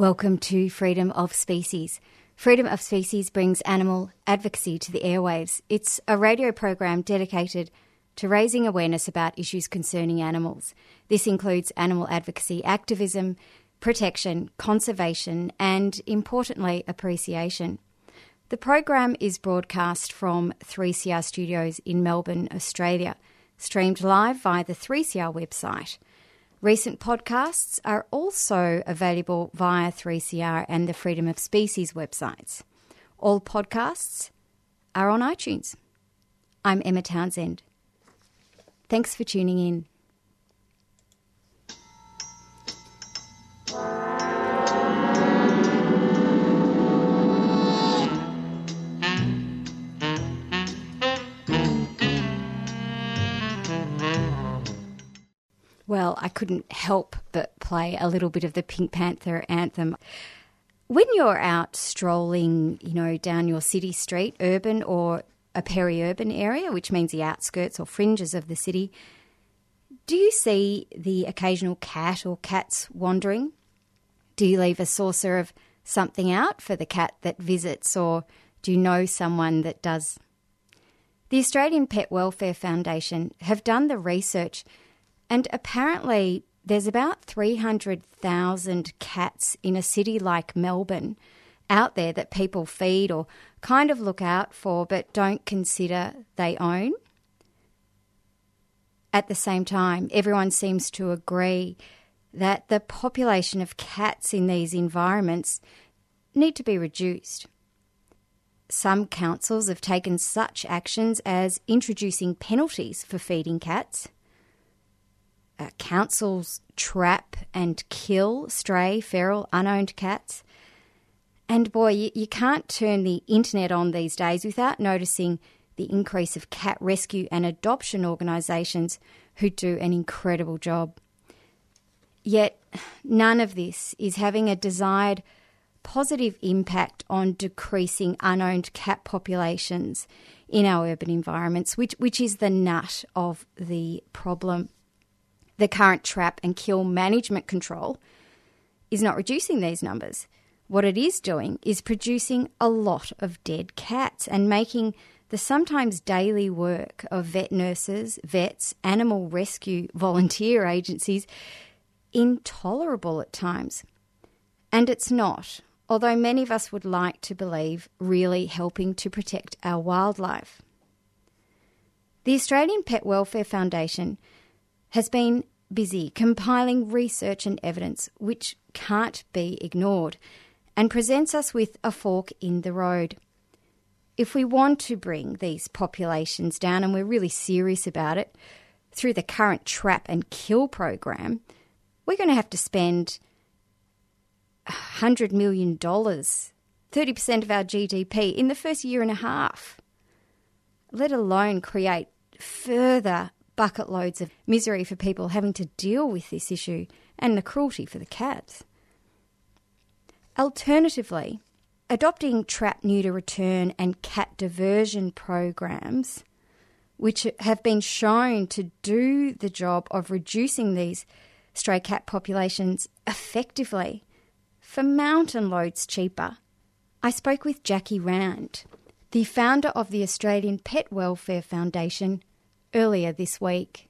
Welcome to Freedom of Species. Freedom of Species brings animal advocacy to the airwaves. It's a radio program dedicated to raising awareness about issues concerning animals. This includes animal advocacy activism, protection, conservation, and importantly, appreciation. The program is broadcast from 3CR studios in Melbourne, Australia, streamed live via the 3CR website. Recent podcasts are also available via 3CR and the Freedom of Species websites. All podcasts are on iTunes. I'm Emma Townsend. Thanks for tuning in. Well, I couldn't help but play a little bit of the Pink Panther anthem. When you're out strolling, you know, down your city street, urban or a peri urban area, which means the outskirts or fringes of the city, do you see the occasional cat or cats wandering? Do you leave a saucer of something out for the cat that visits, or do you know someone that does? The Australian Pet Welfare Foundation have done the research, and apparently there's about 300,000 cats in a city like Melbourne out there that people feed or kind of look out for but don't consider they own. At the same time, everyone seems to agree that the population of cats in these environments need to be reduced. Some councils have taken such actions as introducing penalties for feeding cats. Uh, councils trap and kill stray, feral, unowned cats. And boy, you, you can't turn the internet on these days without noticing the increase of cat rescue and adoption organisations who do an incredible job. Yet, none of this is having a desired positive impact on decreasing unowned cat populations in our urban environments, which, which is the nut of the problem. The current trap and kill management control is not reducing these numbers. What it is doing is producing a lot of dead cats and making the sometimes daily work of vet nurses, vets, animal rescue volunteer agencies intolerable at times. And it's not, although many of us would like to believe, really helping to protect our wildlife. The Australian Pet Welfare Foundation has been busy compiling research and evidence which can't be ignored and presents us with a fork in the road. If we want to bring these populations down, and we're really serious about it, through the current trap and kill program, we're going to have to spend $100 million, 30% of our GDP, in the first year and a half, let alone create further bucket loads of misery for people having to deal with this issue and the cruelty for the cats. Alternatively, adopting trap, neuter, return, and cat diversion programs, which have been shown to do the job of reducing these stray cat populations effectively, for mountain loads cheaper. I spoke with Jacquie Rand, the founder of the Australian Pet Welfare Foundation, earlier this week.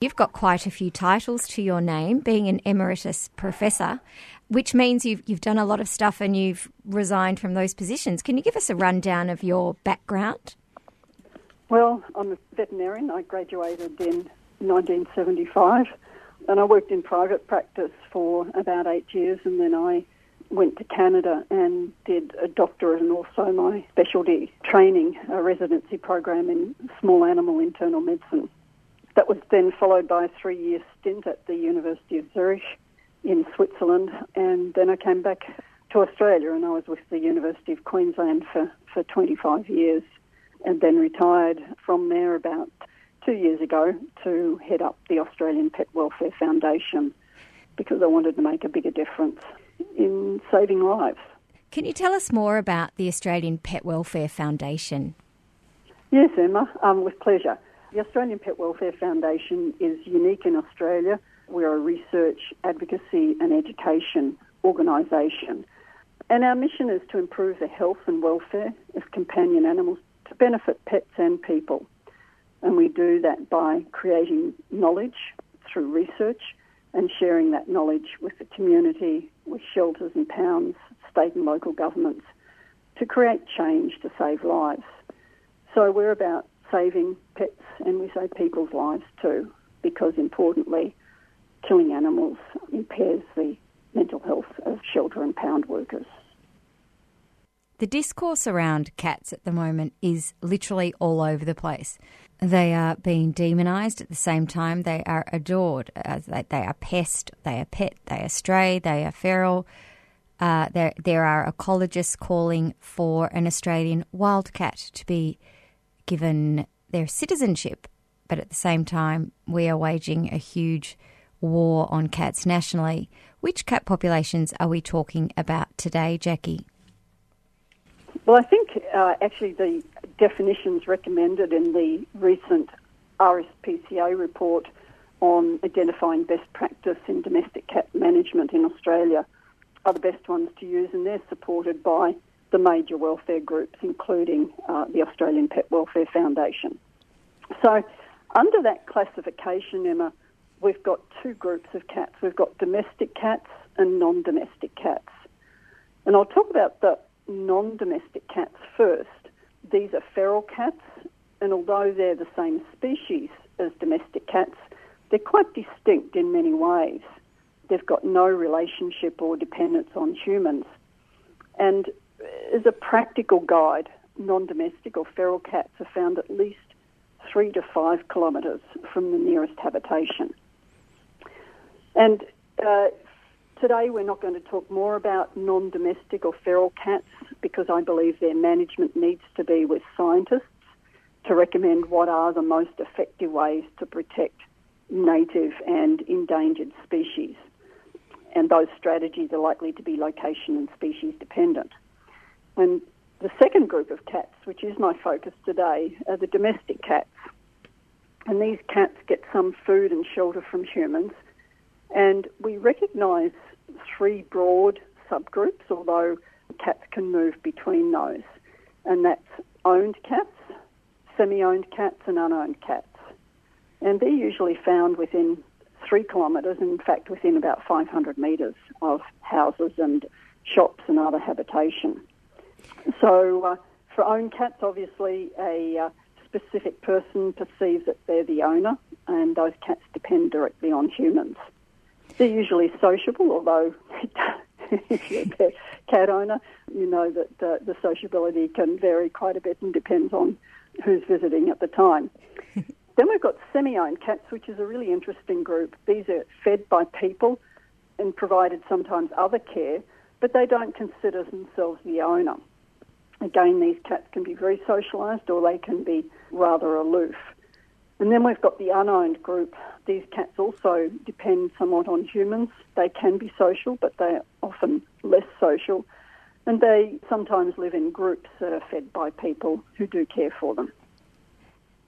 You've got quite a few titles to your name, being an emeritus professor, which means you've, you've done a lot of stuff and you've resigned from those positions. Can you give us a rundown of your background? Well, I'm a veterinarian. I graduated in 1975 and I worked in private practice for about eight years and then I went to Canada and did a doctorate and also my specialty training, a residency program in small animal internal medicine. That was then followed by a three year stint at the University of Zurich in Switzerland and then I came back to Australia and I was with the University of Queensland for, for 25 years and then retired from there about two years ago to head up the Australian Pet Welfare Foundation because I wanted to make a bigger difference in saving lives. Can you tell us more about the Australian Pet Welfare Foundation? Yes, Emma, um, with pleasure. The Australian Pet Welfare Foundation is unique in Australia. We're a research, advocacy, and education organisation. And our mission is to improve the health and welfare of companion animals to benefit pets and people. And we do that by creating knowledge through research and sharing that knowledge with the community, with shelters and pounds, state and local governments to create change to save lives. So we're about saving pets and we save people's lives too, because importantly, killing animals impairs the mental health of shelter and pound workers. The discourse around cats at the moment is literally all over the place. They are being demonised at the same time they are adored. Uh, they, they are pest, they are pet, they are stray, they are feral. Uh, there, there are ecologists calling for an Australian wildcat to be given their citizenship, but at the same time, we are waging a huge war on cats nationally. Which cat populations are we talking about today, Jacquie? Well, I think uh, actually the definitions recommended in the recent RSPCA report on identifying best practice in domestic cat management in Australia are the best ones to use, and they're supported by the major welfare groups, including uh, the Australian Pet Welfare Foundation. So, under that classification, Emma, we've got two groups of cats. We've got domestic cats and non domestic cats. And I'll talk about the non domestic cats first. These are feral cats, and although they're the same species as domestic cats, they're quite distinct in many ways. They've got no relationship or dependence on humans. And as a practical guide, non domestic or feral cats are found at least three to five kilometres from the nearest habitation. And uh, today we're not going to talk more about non domestic or feral cats because I believe their management needs to be with scientists to recommend what are the most effective ways to protect native and endangered species. And those strategies are likely to be location and species dependent. And the second group of cats, which is my focus today, are the domestic cats. And these cats get some food and shelter from humans. And we recognise three broad subgroups, although cats can move between those. And that's owned cats, semi owned cats, and unowned cats. And they're usually found within three kilometres, in fact, within about 500 metres of houses and shops and other habitation. So, uh, for owned cats, obviously, a uh, specific person perceives that they're the owner, and those cats depend directly on humans. They're usually sociable, although if you're a cat owner, you know that uh, the sociability can vary quite a bit and depends on who's visiting at the time. then we've got semi-owned cats, which is a really interesting group. These are fed by people and provided sometimes other care, but they don't consider themselves the owner. Again, these cats can be very socialised or they can be rather aloof. And then we've got the unowned group. These cats also depend somewhat on humans. They can be social, but they're often less social. And they sometimes live in groups that are fed by people who do care for them.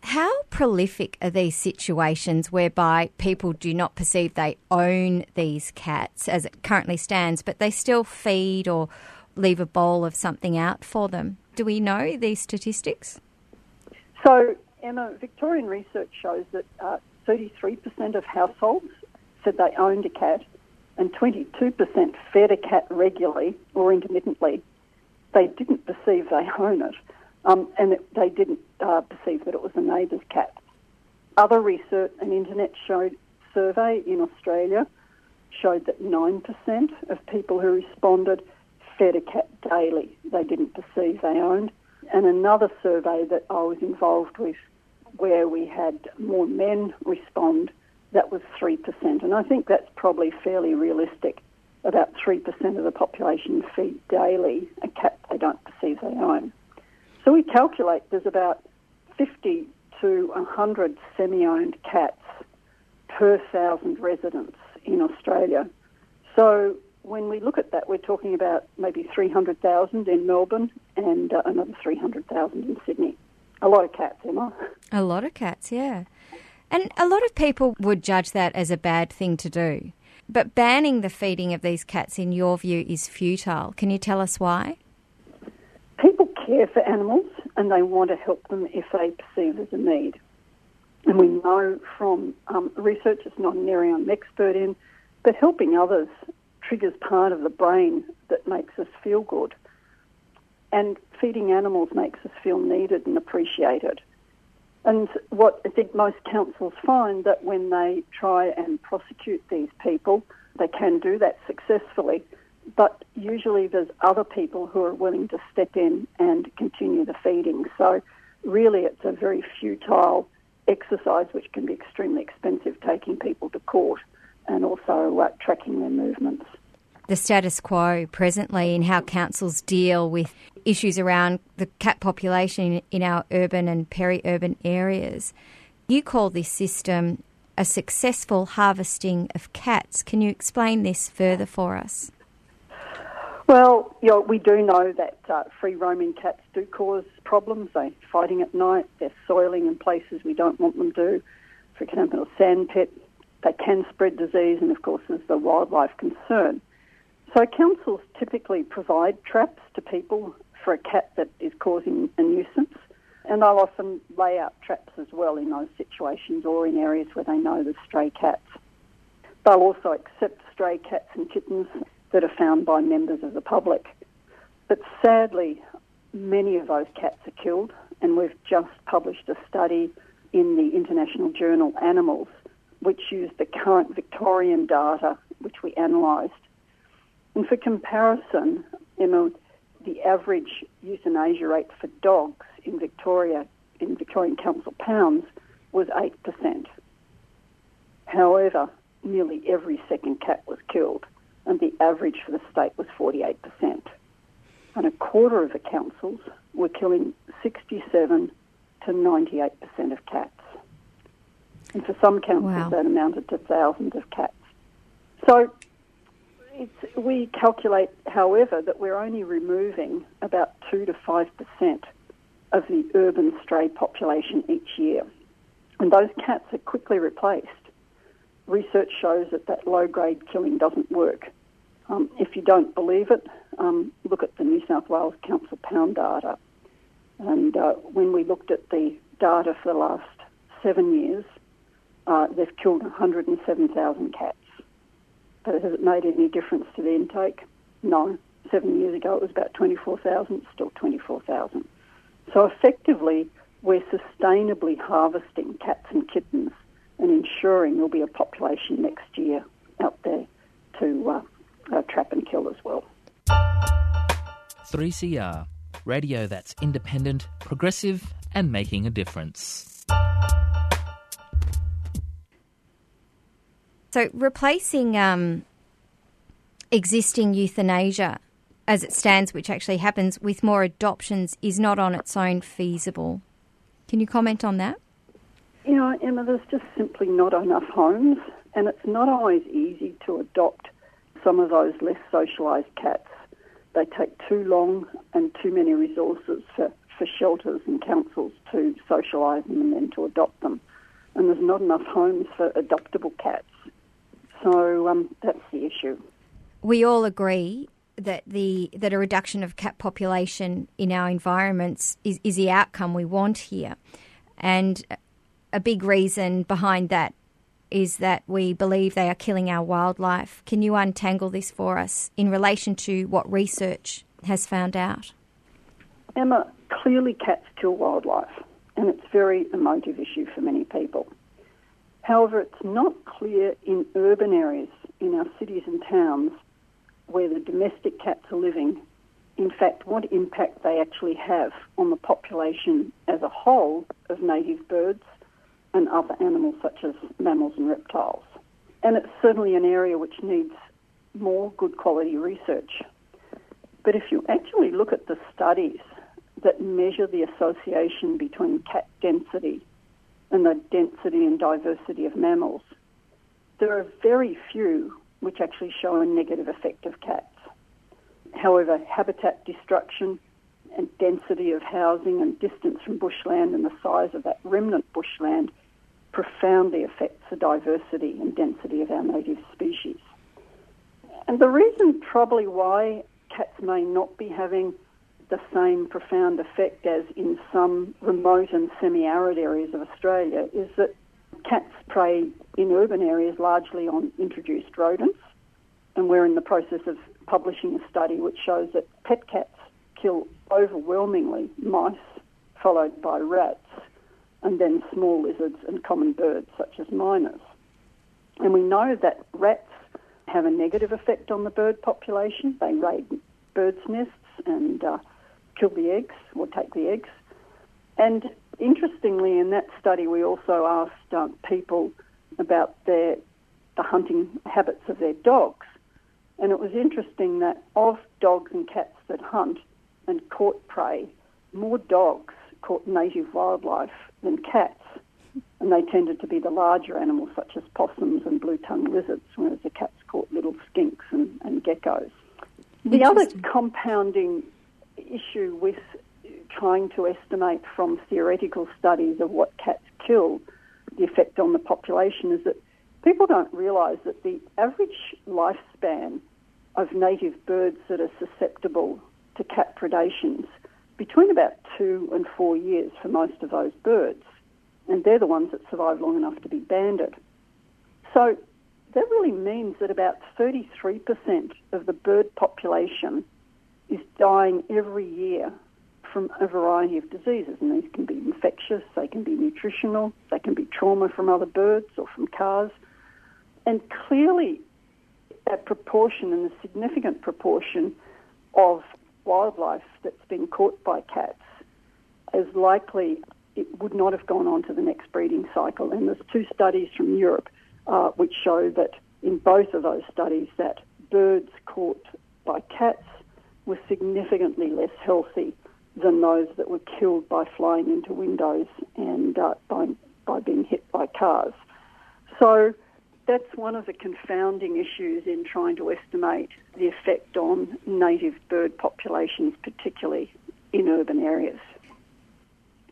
How prolific are these situations whereby people do not perceive they own these cats as it currently stands, but they still feed or leave a bowl of something out for them? Do we know these statistics? So, Emma, Victorian research shows that uh, 33% of households said they owned a cat, and 22% fed a cat regularly or intermittently. They didn't perceive they own it, um, and it, they didn't uh, perceive that it was a neighbour's cat. Other research, an internet showed survey in Australia showed that 9% of people who responded fed a cat daily. They didn't perceive they owned. And another survey that I was involved with where we had more men respond, that was 3%. And I think that's probably fairly realistic. About 3% of the population feed daily a cat they don't perceive they own. So we calculate there's about 50 to 100 semi-owned cats per thousand residents in Australia. So when we look at that, we're talking about maybe 300,000 in Melbourne and uh, another 300,000 in Sydney. A lot of cats, Emma. A lot of cats, yeah. And a lot of people would judge that as a bad thing to do. But banning the feeding of these cats, in your view, is futile. Can you tell us why? People care for animals and they want to help them if they perceive there's a need. And we know from um, research, it's not an area I'm expert in, but helping others triggers part of the brain that makes us feel good. And feeding animals makes us feel needed and appreciated. And what I think most councils find that when they try and prosecute these people, they can do that successfully. But usually there's other people who are willing to step in and continue the feeding. So really it's a very futile exercise which can be extremely expensive taking people to court and also uh, tracking their movements. The status quo presently in how councils deal with issues around the cat population in our urban and peri urban areas. You call this system a successful harvesting of cats. Can you explain this further for us? Well, you know, we do know that uh, free roaming cats do cause problems. They're fighting at night, they're soiling in places we don't want them to. For example, a sand pit, they can spread disease, and of course, there's the wildlife concern. So, councils typically provide traps to people for a cat that is causing a nuisance, and they'll often lay out traps as well in those situations or in areas where they know there's stray cats. They'll also accept stray cats and kittens that are found by members of the public. But sadly, many of those cats are killed, and we've just published a study in the International Journal Animals, which used the current Victorian data, which we analysed. And for comparison, Emma, the average euthanasia rate for dogs in Victoria, in Victorian Council pounds, was 8%. However, nearly every second cat was killed and the average for the state was 48%. And a quarter of the councils were killing 67 to 98% of cats. And for some councils, Wow. that amounted to thousands of cats. So it's, we calculate, however, that we're only removing about 2 to 5% of the urban stray population each year. And those cats are quickly replaced. Research shows that that low grade killing doesn't work. Um, if you don't believe it, um, look at the New South Wales Council pound data. And uh, when we looked at the data for the last seven years, uh, they've killed 107,000 cats. Has it made any difference to the intake? No. Seven years ago it was about 24,000, still 24,000. So effectively, we're sustainably harvesting cats and kittens and ensuring there'll be a population next year out there to uh, uh, trap and kill as well. 3CR, radio that's independent, progressive, and making a difference. So, replacing um, existing euthanasia as it stands, which actually happens with more adoptions, is not on its own feasible. Can you comment on that? You know, Emma, there's just simply not enough homes, and it's not always easy to adopt some of those less socialised cats. They take too long and too many resources for for shelters and councils to socialise them and then to adopt them. And there's not enough homes for adoptable cats. So um, that's the issue. We all agree that the that a reduction of cat population in our environments is, is the outcome we want here. And a big reason behind that is that we believe they are killing our wildlife. Can you untangle this for us in relation to what research has found out? Emma, clearly cats kill wildlife, and it's a very emotive issue for many people. However, it's not clear in urban areas, in our cities and towns, where the domestic cats are living, in fact, what impact they actually have on the population as a whole of native birds and other animals such as mammals and reptiles. And it's certainly an area which needs more good quality research. But if you actually look at the studies that measure the association between cat density and the density and diversity of mammals, there are very few which actually show a negative effect of cats. However, habitat destruction and density of housing and distance from bushland and the size of that remnant bushland profoundly affects the diversity and density of our native species. And the reason probably why cats may not be having the same profound effect as in some remote and semi-arid areas of Australia is that cats prey in urban areas largely on introduced rodents, and we're in the process of publishing a study which shows that pet cats kill overwhelmingly mice, followed by rats, and then small lizards and common birds such as miners. And we know that rats have a negative effect on the bird population. They raid birds' nests and uh, kill the eggs or take the eggs. And interestingly, in that study, we also asked um, people about their the hunting habits of their dogs. And it was interesting that of dogs and cats that hunt and caught prey, more dogs caught native wildlife than cats. And they tended to be the larger animals such as possums and blue-tongued lizards, whereas the cats caught little skinks and, and geckos. The other compounding issue with trying to estimate from theoretical studies of what cats kill, the effect on the population, is that people don't realise that the average lifespan of native birds that are susceptible to cat predations between about two and four years for most of those birds, and they're the ones that survive long enough to be banded. So that really means that about 33% of the bird population is dying every year from a variety of diseases, and these can be infectious, they can be nutritional, they can be trauma from other birds or from cars. And clearly, a proportion and a significant proportion of wildlife that's been caught by cats is likely it would not have gone on to the next breeding cycle. And there's two studies from Europe uh, which show that in both of those studies that birds caught by cats were significantly less healthy than those that were killed by flying into windows and uh, by, by being hit by cars. So that's one of the confounding issues in trying to estimate the effect on native bird populations, particularly in urban areas.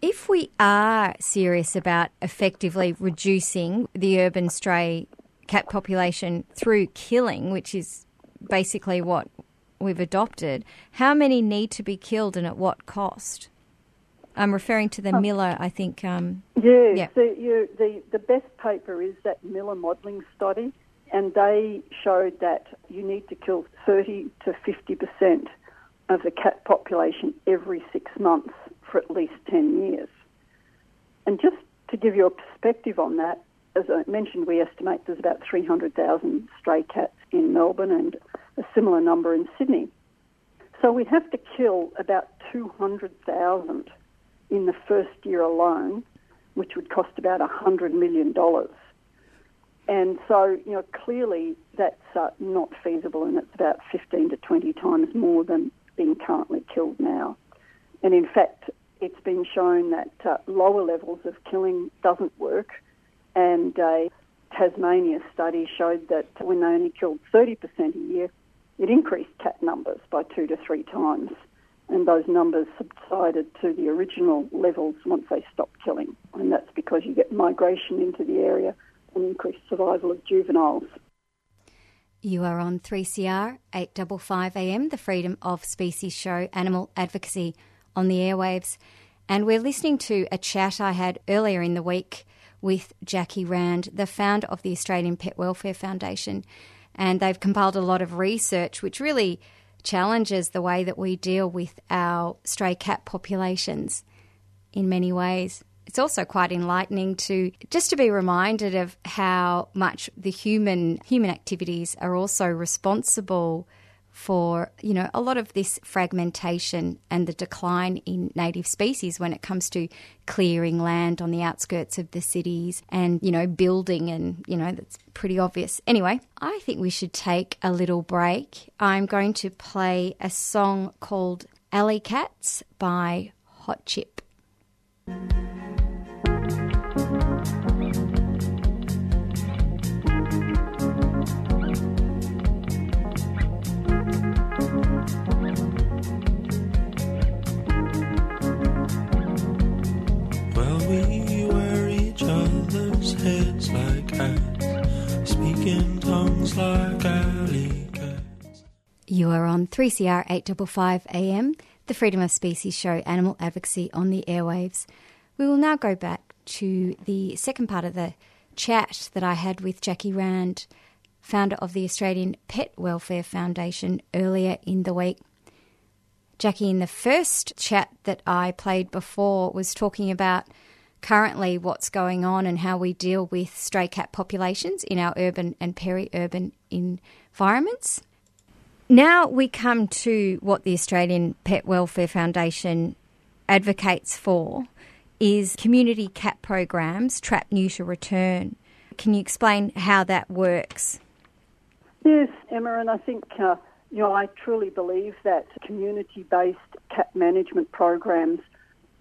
If we are serious about effectively reducing the urban stray cat population through killing, which is basically what we've adopted, how many need to be killed and at what cost? I'm referring to the Miller, I think. Um, Yeah, Yeah. The, you, the, the best paper is that Miller modelling study, and they showed that you need to kill 30 to 50% of the cat population every six months for at least 10 years. And just to give you a perspective on that, as I mentioned, we estimate there's about 300,000 stray cats in Melbourne and a similar number in Sydney. So we'd have to kill about 200,000 in the first year alone, which would cost about $100 million. And so, you know, clearly that's uh, not feasible and it's about 15 to 20 times more than being currently killed now. And in fact, it's been shown that uh, lower levels of killing doesn't work. And a Tasmania study showed that when they only killed 30% a year, it increased cat numbers by two to three times. and those numbers subsided to the original levels once they stopped killing. And that's because you get migration into the area and increased survival of juveniles. You are on 3CR 855 AM, the Freedom of Species show, Animal Advocacy on the airwaves. And we're listening to a chat I had earlier in the week with Jacquie Rand, the founder of the Australian Pet Welfare Foundation. And they've compiled a lot of research which really challenges the way that we deal with our stray cat populations in many ways. It's also quite enlightening to just to be reminded of how much the human human activities are also responsible for you know a lot of this fragmentation and the decline in native species when it comes to clearing land on the outskirts of the cities and you know building and you know that's pretty obvious. Anyway i think we should take a little break. I'm going to play a song called alley cats by hot chip tongues like. You are on 3CR 855 AM, the Freedom of Species show, Animal Advocacy on the airwaves. We will now go back to the second part of the chat that I had with Jacquie Rand, founder of the Australian Pet Welfare Foundation, earlier in the week. Jacquie, in the first chat that I played before, was talking about currently what's going on and how we deal with stray cat populations in our urban and peri urban environments. Now we come to what the Australian Pet Welfare Foundation advocates for is community cat programs, trap, neuter, return. Can you explain how that works? Yes, Emma, and I think uh, you know I truly believe that community-based cat management programs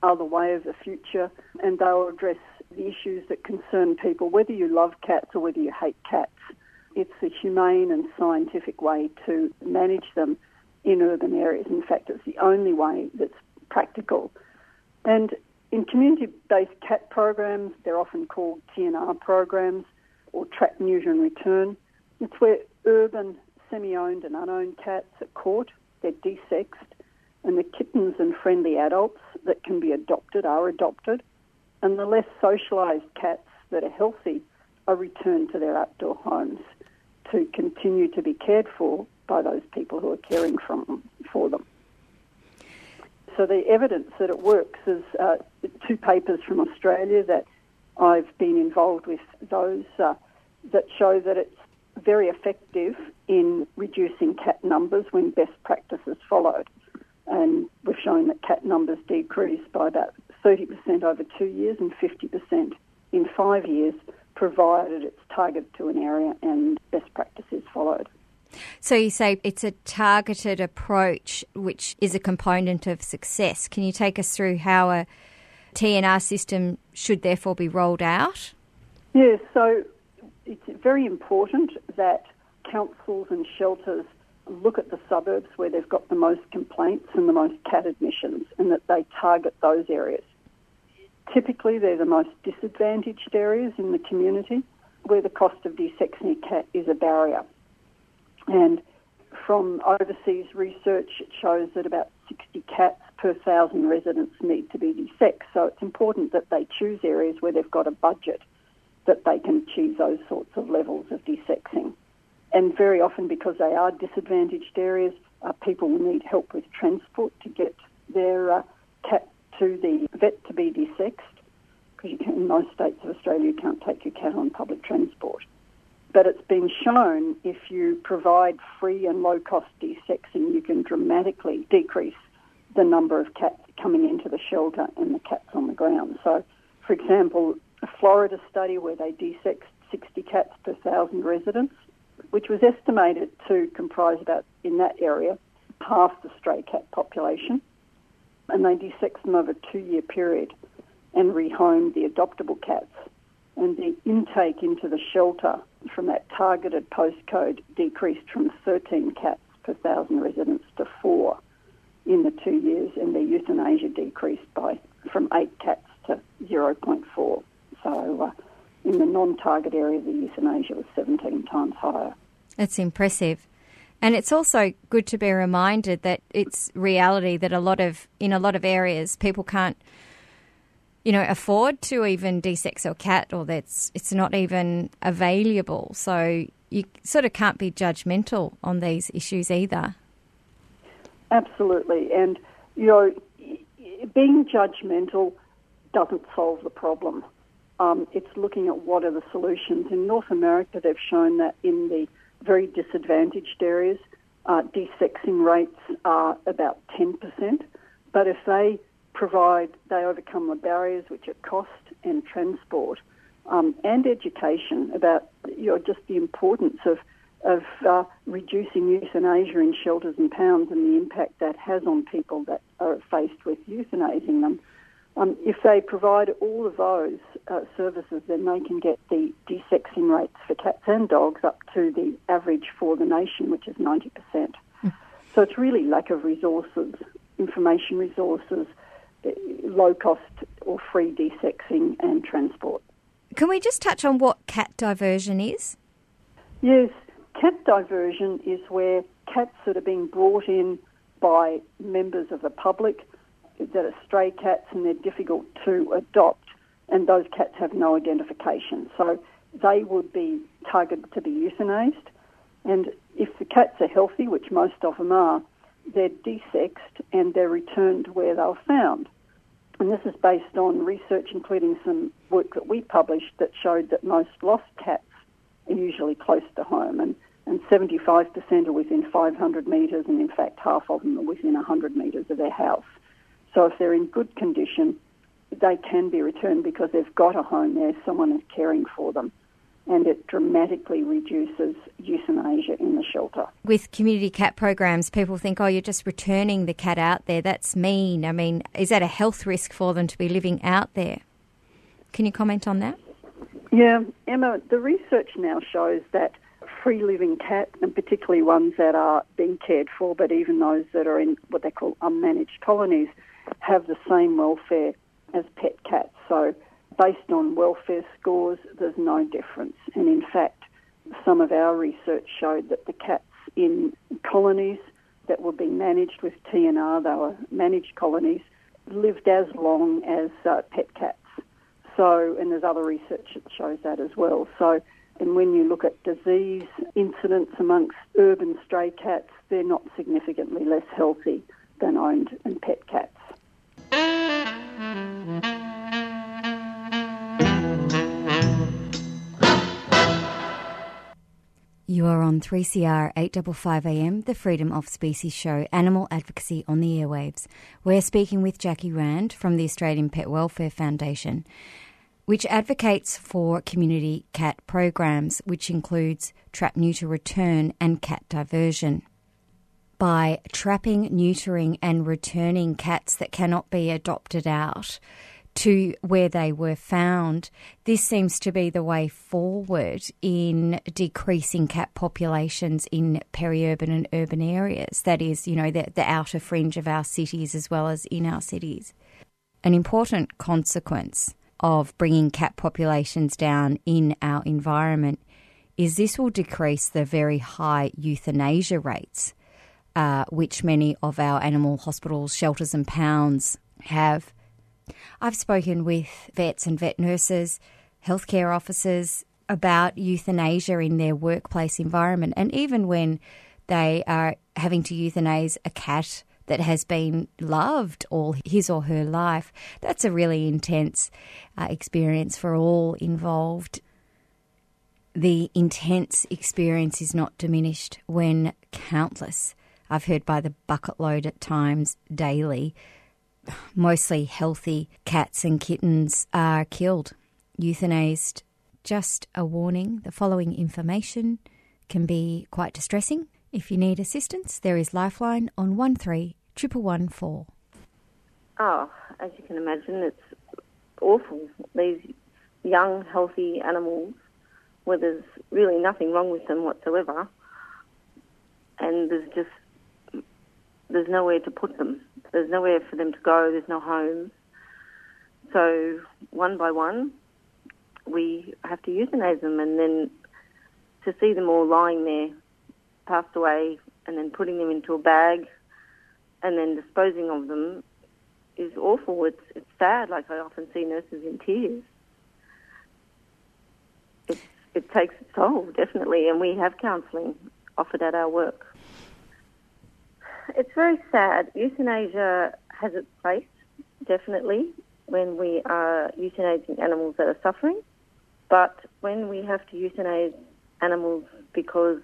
are the way of the future, and they will address the issues that concern people, whether you love cats or whether you hate cats. It's a humane and scientific way to manage them in urban areas. In fact, it's the only way that's practical. And in community-based cat programs, they're often called TNR programs or trap, neuter and return. It's where urban, semi-owned and unowned cats are caught, they're desexed, and the kittens and friendly adults that can be adopted are adopted, and the less socialised cats that are healthy are returned to their outdoor homes to continue to be cared for by those people who are caring from for them. So the evidence that it works is uh, two papers from Australia that I've been involved with those uh, that show that it's very effective in reducing cat numbers when best practice is followed. And we've shown that cat numbers decrease by about 30% over two years and 50% in five years, provided it's targeted to an area and best practice is followed. So you say it's a targeted approach, which is a component of success. Can you take us through how a TNR system should therefore be rolled out? Yes, so it's very important that councils and shelters look at the suburbs where they've got the most complaints and the most cat admissions and that they target those areas. Typically, they're the most disadvantaged areas in the community where the cost of desexing a cat is a barrier. And from overseas research, it shows that about 60 cats per thousand residents need to be desexed. So it's important that they choose areas where they've got a budget that they can achieve those sorts of levels of desexing. And very often, because they are disadvantaged areas, uh, people will need help with transport to get their uh, cat to the vet to be desexed. Because in most states of Australia, you can't take your cat on public transport. But it's been shown if you provide free and low cost desexing, you can dramatically decrease the number of cats coming into the shelter and the cats on the ground. So, for example, a Florida study where they desexed 60 cats per thousand residents, which was estimated to comprise about, in that area, half the stray cat population. And they desexed them over a two year period and rehomed the adoptable cats. And the intake into the shelter from that targeted postcode decreased from 13 cats per thousand residents to four in the two years and their euthanasia decreased by from eight cats to 0.4. So uh, in the non-target area, the euthanasia was 17 times higher. It's impressive. And it's also good to be reminded that it's reality that a lot of in a lot of areas people can't you know afford to even desex a cat or that's it's not even available. So you sort of can't be judgmental on these issues either. Absolutely, and you know, being judgmental doesn't solve the problem. Um, it's looking at what are the solutions. In North America, they've shown that in the very disadvantaged areas, uh, desexing rates are about 10%. But if they provide, they overcome the barriers, which are cost and transport, um, and education about you know, just the importance of of uh, reducing euthanasia in shelters and pounds and the impact that has on people that are faced with euthanizing them. Um, if they provide all of those uh, services, then they can get the desexing rates for cats and dogs up to the average for the nation, which is 90%. So it's really lack of resources, information resources, eh, low cost or free desexing and transport. Can we just touch on what cat diversion is? Yes, cat diversion is where cats that are being brought in by members of the public that are stray cats and they're difficult to adopt, and those cats have no identification. So they would be targeted to be euthanized. And if the cats are healthy, which most of them are, they're desexed and they're returned to where they were found. And this is based on research, including some work that we published that showed that most lost cats are usually close to home, and, and 75% are within 500 metres, and in fact, half of them are within 100 metres of their house. So if they're in good condition, they can be returned because they've got a home there, someone is caring for them, and it dramatically reduces euthanasia in the shelter. With community cat programs, people think, oh, you're just returning the cat out there. That's mean. I mean, is that a health risk for them to be living out there? Can you comment on that? Yeah, Emma, the research now shows that free living cats, and particularly ones that are being cared for, but even those that are in what they call unmanaged colonies, have the same welfare as pet cats. So, based on welfare scores, there's no difference. And in fact, some of our research showed that the cats in colonies that were being managed with TNR, they were managed colonies, lived as long as uh, pet cats. So, and there's other research that shows that as well. So, and when you look at disease incidents amongst urban stray cats, they're not significantly less healthy than owned and pet cats. You are on 3CR 855 AM, the Freedom of Species show, Animal Advocacy on the Airwaves. We're speaking with Jacquie Rand from the Australian Pet Welfare Foundation, which advocates for community cat programs, which includes trap, neuter, return, and cat diversion. By trapping, neutering, and returning cats that cannot be adopted out, to where they were found. This seems to be the way forward in decreasing cat populations in peri-urban and urban areas. That is, you know, the, the outer fringe of our cities as well as in our cities. An important consequence of bringing cat populations down in our environment is this will decrease the very high euthanasia rates, uh, which many of our animal hospitals, shelters, and pounds have. I've spoken with vets and vet nurses, healthcare officers about euthanasia in their workplace environment, and even when they are having to euthanize a cat that has been loved all his or her life, that's a really intense uh, experience for all involved. The intense experience is not diminished when countless, I've heard by the bucket load at times daily, mostly healthy cats and kittens are killed, euthanized. Just a warning the following information can be quite distressing. If you need assistance, there is Lifeline on 131114. Oh, as you can imagine, it's awful. These young, healthy animals where there's really nothing wrong with them whatsoever, and there's just there's nowhere to put them. There's nowhere for them to go. There's no homes. So one by one, we have to euthanize them, and then to see them all lying there, passed away, and then putting them into a bag, and then disposing of them is awful. It's it's sad. Like I often see nurses in tears. It it takes its toll definitely, and we have counselling offered at our work. It's very sad. Euthanasia has its place definitely when we are euthanizing animals that are suffering, but when we have to euthanize animals because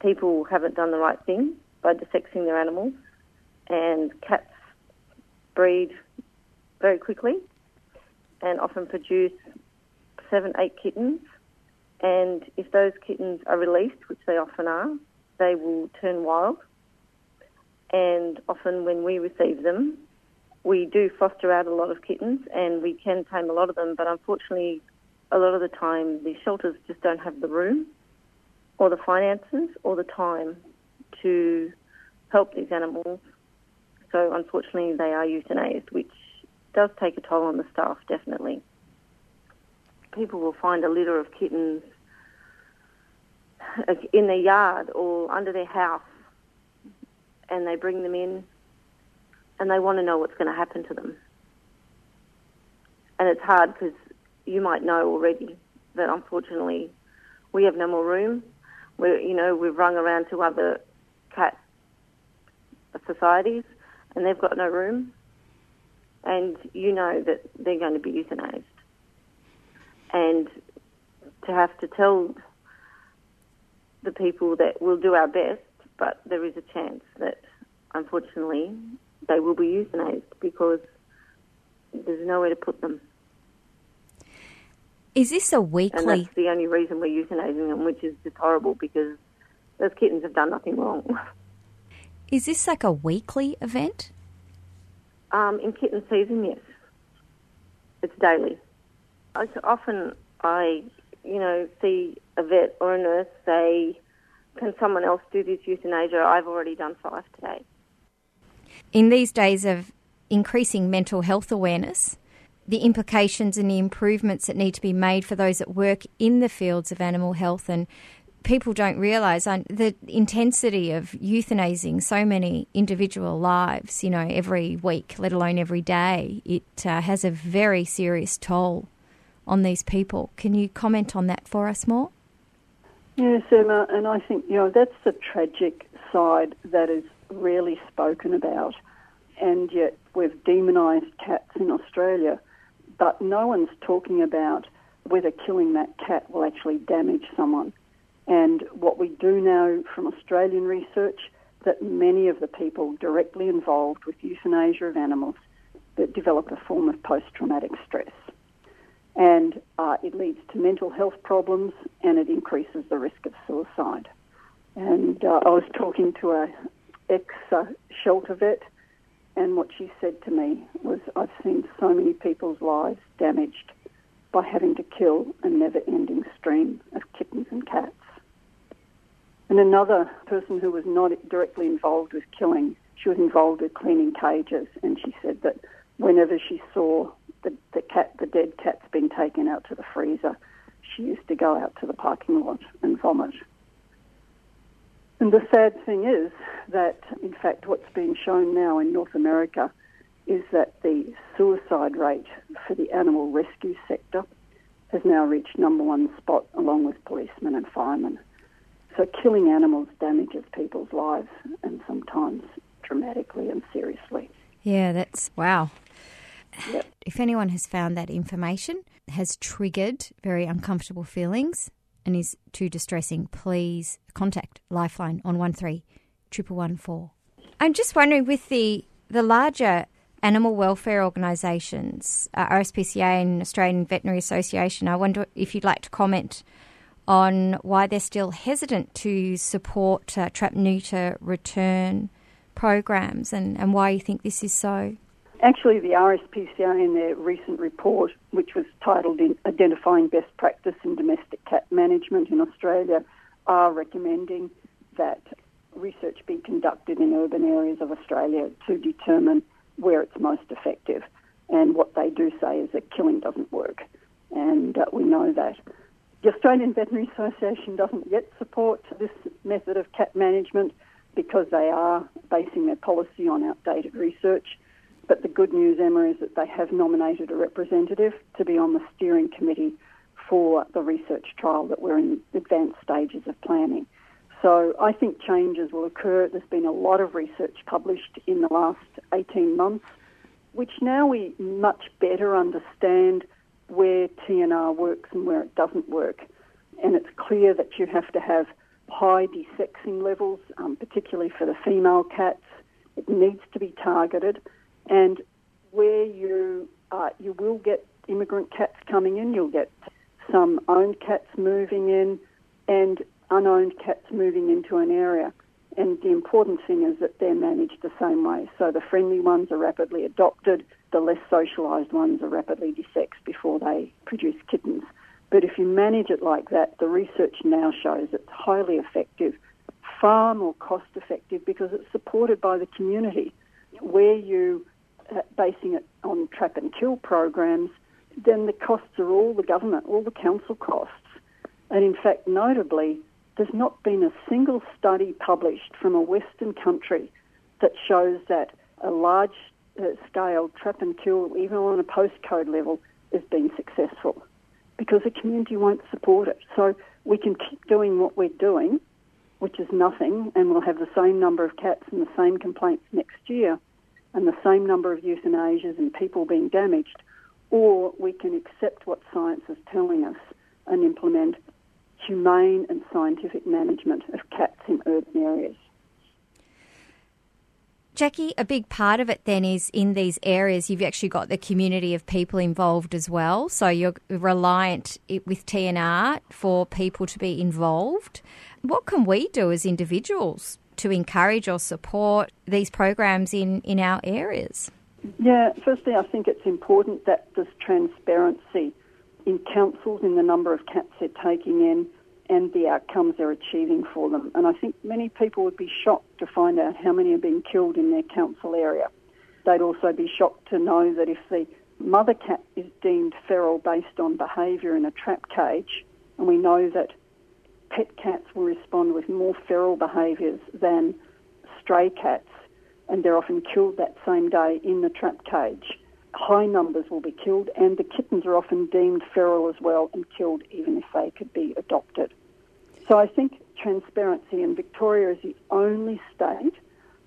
people haven't done the right thing by desexing their animals, and cats breed very quickly and often produce seven, eight kittens. And if those kittens are released, which they often are, they will turn wild. And often when we receive them, we do foster out a lot of kittens and we can tame a lot of them, but unfortunately, a lot of the time, the shelters just don't have the room or the finances or the time to help these animals. So unfortunately, they are euthanized, which does take a toll on the staff, definitely. People will find a litter of kittens uh, in their yard or under their house, and they bring them in, and they want to know what's going to happen to them. And it's hard because you might know already that unfortunately we have no more room. We, you know, we've rung around to other cat societies, and they've got no room. And you know that they're going to be euthanized. And to have to tell the people that we'll do our best, but there is a chance that unfortunately they will be euthanized because there's nowhere to put them. Is this a weekly? And that's the only reason we're euthanizing them, which is just horrible because those kittens have done nothing wrong. Is this like a weekly event? Um, in kitten season, yes. It's daily. I, often I, you know, see a vet or a nurse say, can someone else do this euthanasia? I've already done five today. In these days of increasing mental health awareness, the implications and the improvements that need to be made for those that work in the fields of animal health and people don't realise uh, the intensity of euthanizing so many individual lives, you know, every week, let alone every day. It uh, has a very serious toll on these people. Can you comment on that for us more? Yes, Emma, and I think, you know, that's the tragic side that is rarely spoken about. And yet we've demonised cats in Australia, but no one's talking about whether killing that cat will actually damage someone. And what we do know from Australian research that many of the people directly involved with euthanasia of animals that develop a form of post-traumatic stress and uh, it leads to mental health problems and it increases the risk of suicide. And uh, I was talking to a ex uh, shelter vet, and what she said to me was, "I've seen so many people's lives damaged by having to kill a never-ending stream of kittens and cats." And another person who was not directly involved with killing, she was involved with cleaning cages, and she said that whenever she saw the, the cat, the dead cat's been taken out to the freezer, she used to go out to the parking lot and vomit. And the sad thing is that, in fact, what's been shown now in North America is that the suicide rate for the animal rescue sector has now reached number one spot along with policemen and firemen. So killing animals damages people's lives and sometimes dramatically and seriously. Yeah, that's wow. Yep. If anyone has found that information has triggered very uncomfortable feelings and is too distressing, please contact Lifeline on one three triple one four. I'm just wondering with the the larger animal welfare organisations, uh, RSPCA and Australian Veterinary Association. I wonder if you'd like to comment on why they're still hesitant to support uh, trap neuter return programs and, and why you think this is so. Actually, the RSPCA in their recent report, which was titled in Identifying Best Practice in Domestic Cat Management in Australia, are recommending that research be conducted in urban areas of Australia to determine where it's most effective. And what they do say is that killing doesn't work. And uh, we know that. The Australian Veterinary Association doesn't yet support this method of cat management because they are basing their policy on outdated research. But the good news, Emma, is that they have nominated a representative to be on the steering committee for the research trial that we're in advanced stages of planning. So I think changes will occur. There's been a lot of research published in the last 18 months, which now we much better understand where TNR works and where it doesn't work. And it's clear that you have to have high desexing levels, um, particularly for the female cats. It needs to be targeted. And where you, uh, you will get immigrant cats coming in, you'll get some owned cats moving in, and unowned cats moving into an area. And the important thing is that they're managed the same way. So the friendly ones are rapidly adopted, the less socialised ones are rapidly desexed before they produce kittens. But if you manage it like that, the research now shows it's highly effective, far more cost effective because it's supported by the community. Where you uh, basing it on trap and kill programs, then the costs are all the government, all the council costs. And in fact, notably, there's not been a single study published from a Western country that shows that a large uh, scale trap and kill, even on a postcode level, has been successful because the community won't support it. So we can keep doing what we're doing, which is nothing, and we'll have the same number of cats and the same complaints next year and the same number of euthanasias and people being damaged, or we can accept what science is telling us and implement humane and scientific management of cats in urban areas. Jacquie, a big part of it then is in these areas, you've actually got the community of people involved as well. So you're reliant with TNR for people to be involved. What can we do as individuals to encourage or support these programs in, in our areas? Yeah, firstly, I think it's important that there's transparency in councils in the number of cats they're taking in and the outcomes they're achieving for them. And I think many people would be shocked to find out how many are being killed in their council area. They'd also be shocked to know that if the mother cat is deemed feral based on behaviour in a trap cage, and we know that pet cats will respond with more feral behaviours than stray cats, and they're often killed that same day in the trap cage. High numbers will be killed, and the kittens are often deemed feral as well and killed even if they could be adopted. So I think transparency, and Victoria is the only state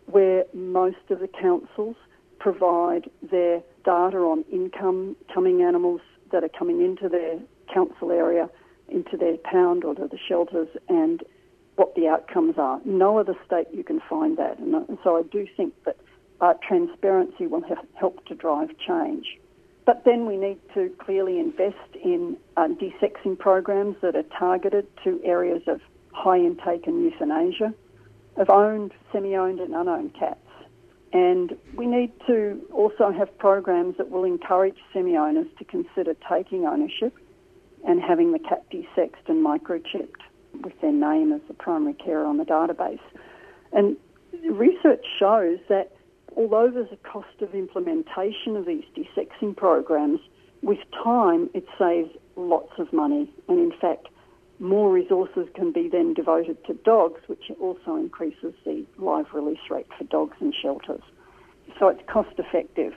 where most of the councils provide their data on income coming animals that are coming into their council area, into their pound or to the shelters, and what the outcomes are. No other state you can find that. And, uh, so I do think that uh, transparency will help to drive change. But then we need to clearly invest in uh, desexing programs that are targeted to areas of high intake and euthanasia, of owned, semi-owned and unowned cats. And we need to also have programs that will encourage semi-owners to consider taking ownership and having the cat desexed and microchipped with their name as the primary carer on the database. And research shows that although there's a cost of implementation of these desexing programs, with time it saves lots of money. And in fact, more resources can be then devoted to dogs, which also increases the live release rate for dogs in shelters. So it's cost effective.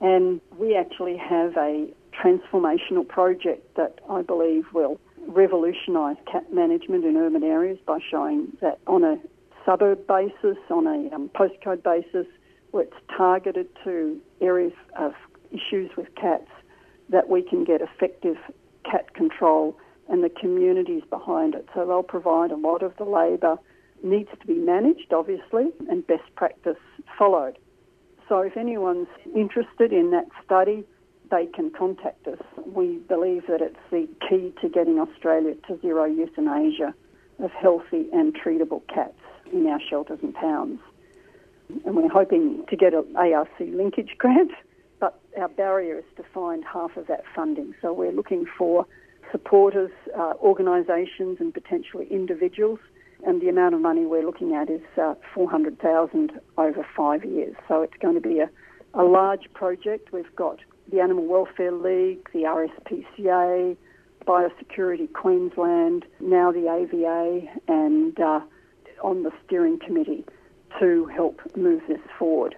And we actually have a transformational project that I believe will revolutionise cat management in urban areas by showing that on a suburb basis, on a um, postcode basis, where it's targeted to areas of issues with cats, that we can get effective cat control and the communities behind it. So they'll provide a lot of the labour, needs to be managed, obviously, and best practice followed. So if anyone's interested in that study, they can contact us. We believe that it's the key to getting Australia to zero euthanasia of healthy and treatable cats in our shelters and pounds. And we're hoping to get an ARC linkage grant, but our barrier is to find half of that funding. So we're looking for supporters, uh, organisations, and potentially individuals and the amount of money we're looking at is uh, 400,000 over five years. So it's going to be a, a large project. We've got the Animal Welfare League, the RSPCA, Biosecurity Queensland, now the AVA, and uh, on the steering committee to help move this forward.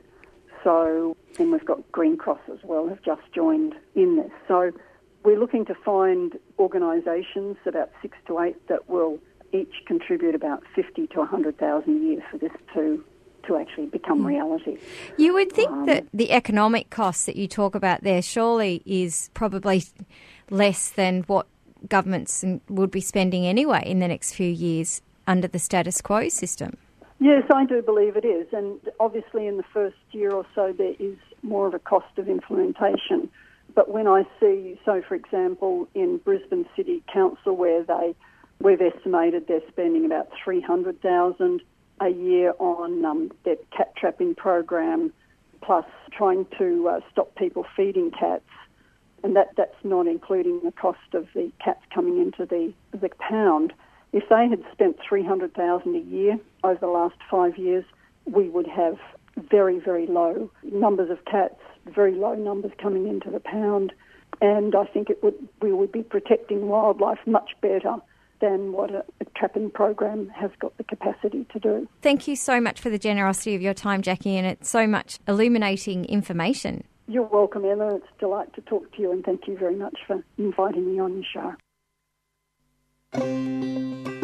So, and we've got Green Cross as well, have just joined in this. So, we're looking to find organisations, about six to eight, that will each contribute about fifty to hundred thousand a year for this to to actually become reality. You would think Um, that the economic costs that you talk about there surely is probably less than what governments would be spending anyway in the next few years under the status quo system. Yes, I do believe it is. And obviously, in the first year or so, there is more of a cost of implementation. But when I see, so for example, in Brisbane City Council, where they we've estimated they're spending about three hundred thousand a year on um, their cat trapping program, plus trying to uh, stop people feeding cats, and that that's not including the cost of the cats coming into the the pound. If they had spent three hundred thousand a year over the last five years, we would have very very low numbers of cats, very low numbers coming into the pound, and I think it would we would be protecting wildlife much better than what a, a trapping program has got the capacity to do. Thank you so much for the generosity of your time, Jacquie, and it's so much illuminating information. You're welcome, Emma. It's a delight to talk to you, and thank you very much for inviting me on your show.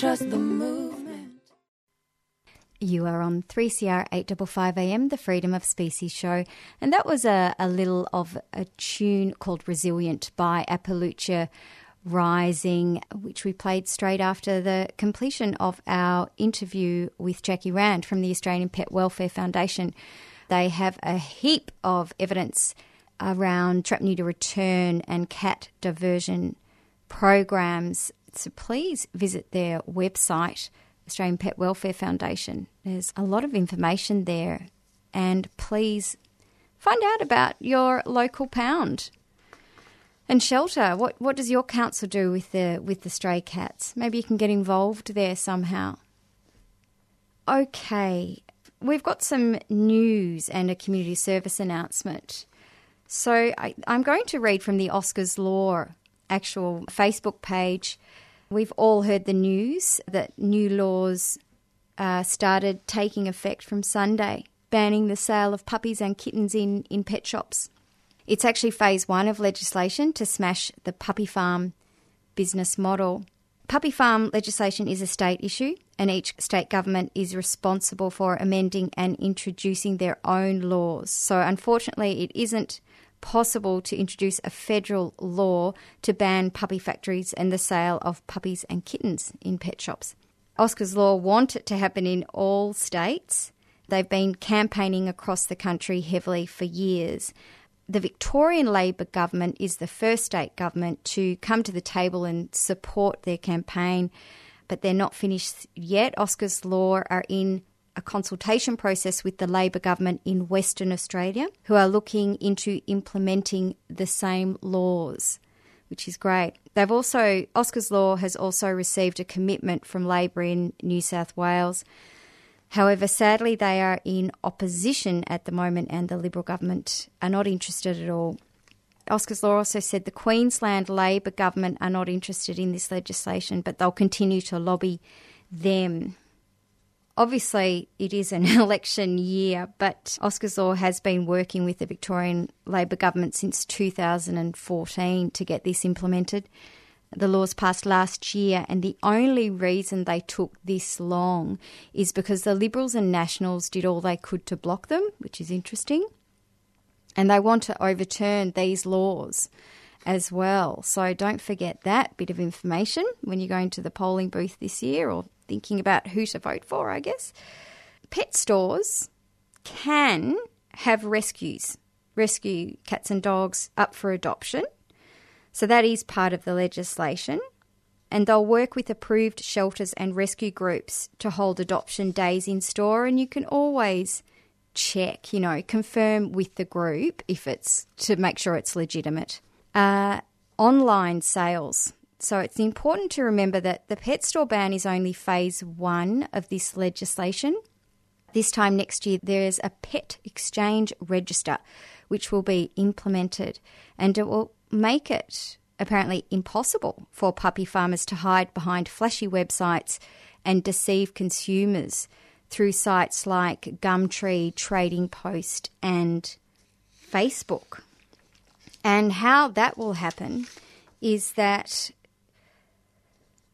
I trust the movement. You are on 3CR 855 AM, the Freedom of Species show. And that was a, a little of a tune called Resilient by Appalachia Rising, which we played straight after the completion of our interview with Jacquie Rand from the Australian Pet Welfare Foundation. They have a heap of evidence around trap neuter return and cat diversion programs. So please visit their website, Australian Pet Welfare Foundation. There's a lot of information there. And please find out about your local pound and shelter. What what does your council do with the with the stray cats? Maybe you can get involved there somehow. Okay, we've got some news and a community service announcement. So I, I'm going to read from the Oscars Law actual Facebook page. We've all heard the news that new laws uh, started taking effect from Sunday, banning the sale of puppies and kittens in, in pet shops. It's actually phase one of legislation to smash the puppy farm business model. Puppy farm legislation is a state issue, and each state government is responsible for amending and introducing their own laws. So, unfortunately, it isn't possible to introduce a federal law to ban puppy factories and the sale of puppies and kittens in pet shops. Oscar's Law want it to happen in all states. They've been campaigning across the country heavily for years. The Victorian Labor government is the first state government to come to the table and support their campaign, but they're not finished yet. Oscar's Law are in a consultation process with the Labor government in Western Australia who are looking into implementing the same laws, which is great. They've also, Oscar's Law has also received a commitment from Labor in New South Wales. However, sadly, they are in opposition at the moment, and the Liberal government are not interested at all. Oscar's Law also said the Queensland Labor government are not interested in this legislation, but they'll continue to lobby them. Obviously, it is an election year, but Oscar's Law has been working with the Victorian Labor government since 2014 to get this implemented. The laws passed last year, and the only reason they took this long is because the Liberals and Nationals did all they could to block them, which is interesting. And they want to overturn these laws as well. So don't forget that bit of information when you're going to the polling booth this year or thinking about who to vote for, I guess. Pet stores can have rescues, rescue cats and dogs up for adoption. So that is part of the legislation. And they'll work with approved shelters and rescue groups to hold adoption days in store. And you can always check, you know, confirm with the group if it's to make sure it's legitimate. Uh, online sales. So it's important to remember that the pet store ban is only phase one of this legislation. This time next year, there's a pet exchange register which will be implemented and it will make it apparently impossible for puppy farmers to hide behind flashy websites and deceive consumers through sites like Gumtree, Trading Post, and Facebook. And how that will happen is that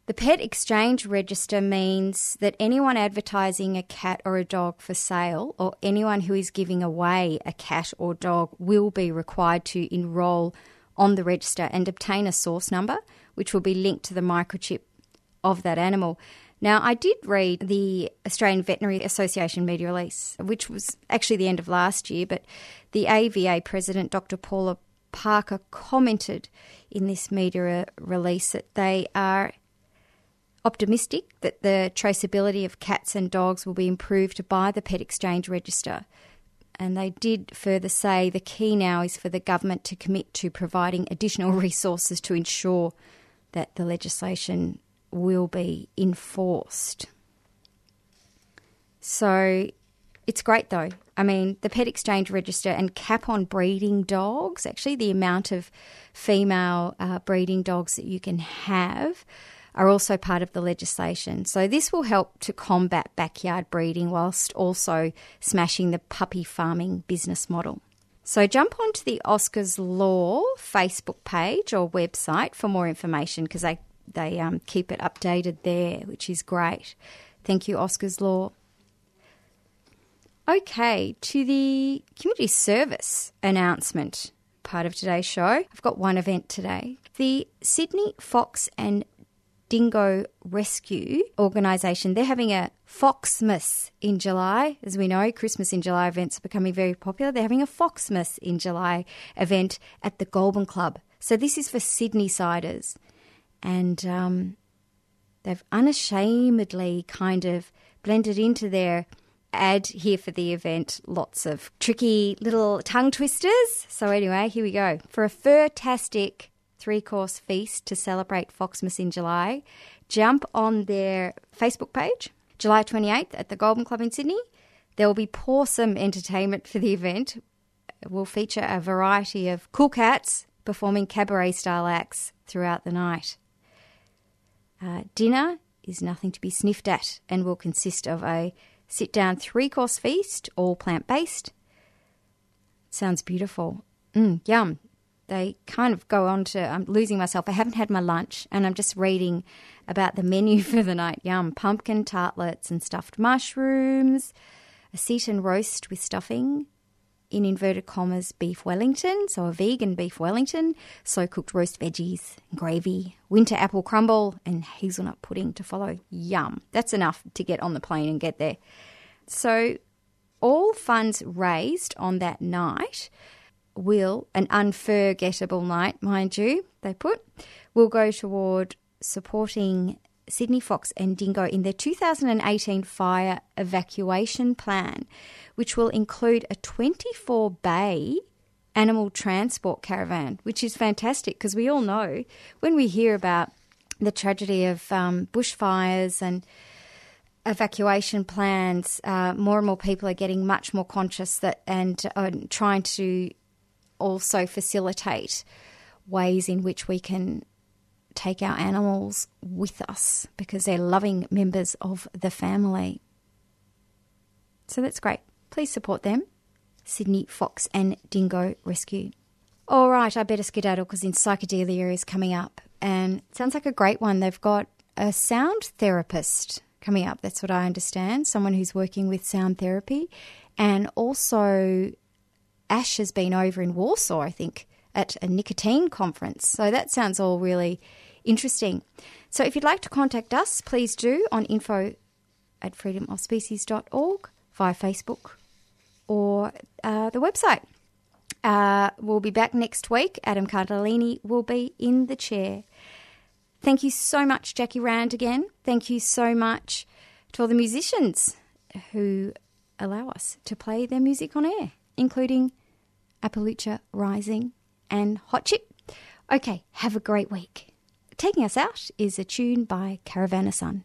the pet exchange register means that anyone advertising a cat or a dog for sale, or anyone who is giving away a cat or dog, will be required to enrol on the register and obtain a source number, which will be linked to the microchip of that animal. Now, I did read the Australian Veterinary Association media release, which was actually the end of last year, but the AVA president, Dr. Paula Parker, commented in this media release that they are optimistic that the traceability of cats and dogs will be improved by the Pet Exchange Register. And they did further say the key now is for the government to commit to providing additional resources to ensure that the legislation will be enforced. So it's great though. I mean, the Pet Exchange Register and cap on breeding dogs, actually, the amount of female uh, breeding dogs that you can have are also part of the legislation. So this will help to combat backyard breeding whilst also smashing the puppy farming business model. So jump onto the Oscars Law Facebook page or website for more information because they they um, keep it updated there, which is great. Thank you, Oscars Law. Okay, to the community service announcement part of today's show. I've got one event today. The Sydney Fox and Dingo Rescue organisation. They're having a Foxmas in July. As we know, Christmas in July events are becoming very popular. They're having a Foxmas in July event at the Goulburn Club. So this is for Sydney siders. And um, they've unashamedly kind of blended into their ad here for the event lots of tricky little tongue twisters. So, anyway, here we go. For a fur-tastic three course feast to celebrate Foxmas in July, jump on their Facebook page, July 28th at the Goulburn Club in Sydney. There will be pawsome entertainment for the event. It will feature a variety of cool cats performing cabaret style acts throughout the night. Uh, dinner is nothing to be sniffed at and will consist of a sit down three course feast, all plant based. Sounds beautiful. Mm, yum they kind of go on to I'm losing myself. I haven't had my lunch and I'm just reading about the menu for the night. Yum, pumpkin tartlets and stuffed mushrooms, a seitan roast with stuffing, in inverted commas, beef Wellington, so a vegan beef Wellington, slow cooked roast veggies, and gravy, winter apple crumble, and hazelnut pudding to follow. Yum. That's enough to get on the plane and get there. So, all funds raised on that night will, an unforgettable night, mind you, they put, will go toward supporting Sydney Fox and Dingo in their 2018 fire evacuation plan, which will include a 24 bay animal transport caravan, which is fantastic because we all know when we hear about the tragedy of um, bushfires and evacuation plans, uh, more and more people are getting much more conscious that and uh, trying to also facilitate ways in which we can take our animals with us because they're loving members of the family. So that's great. Please support them. Sydney Fox and Dingo Rescue. All right, I better skedaddle because in psychedelia is coming up and sounds like a great one. They've got a sound therapist coming up. That's what I understand. Someone who's working with sound therapy and also Ash has been over in Warsaw, I think, at a nicotine conference. So that sounds all really interesting. So if you'd like to contact us, please do on info at freedomofspecies.org via Facebook or uh, the website. Uh, we'll be back next week. Adam Cardellini will be in the chair. Thank you so much, Jacquie Rand, again. Thank you so much to all the musicians who allow us to play their music on air, including Appalachia Rising and Hot Chip. Okay, have a great week. Taking us out is a tune by Caravana Sun.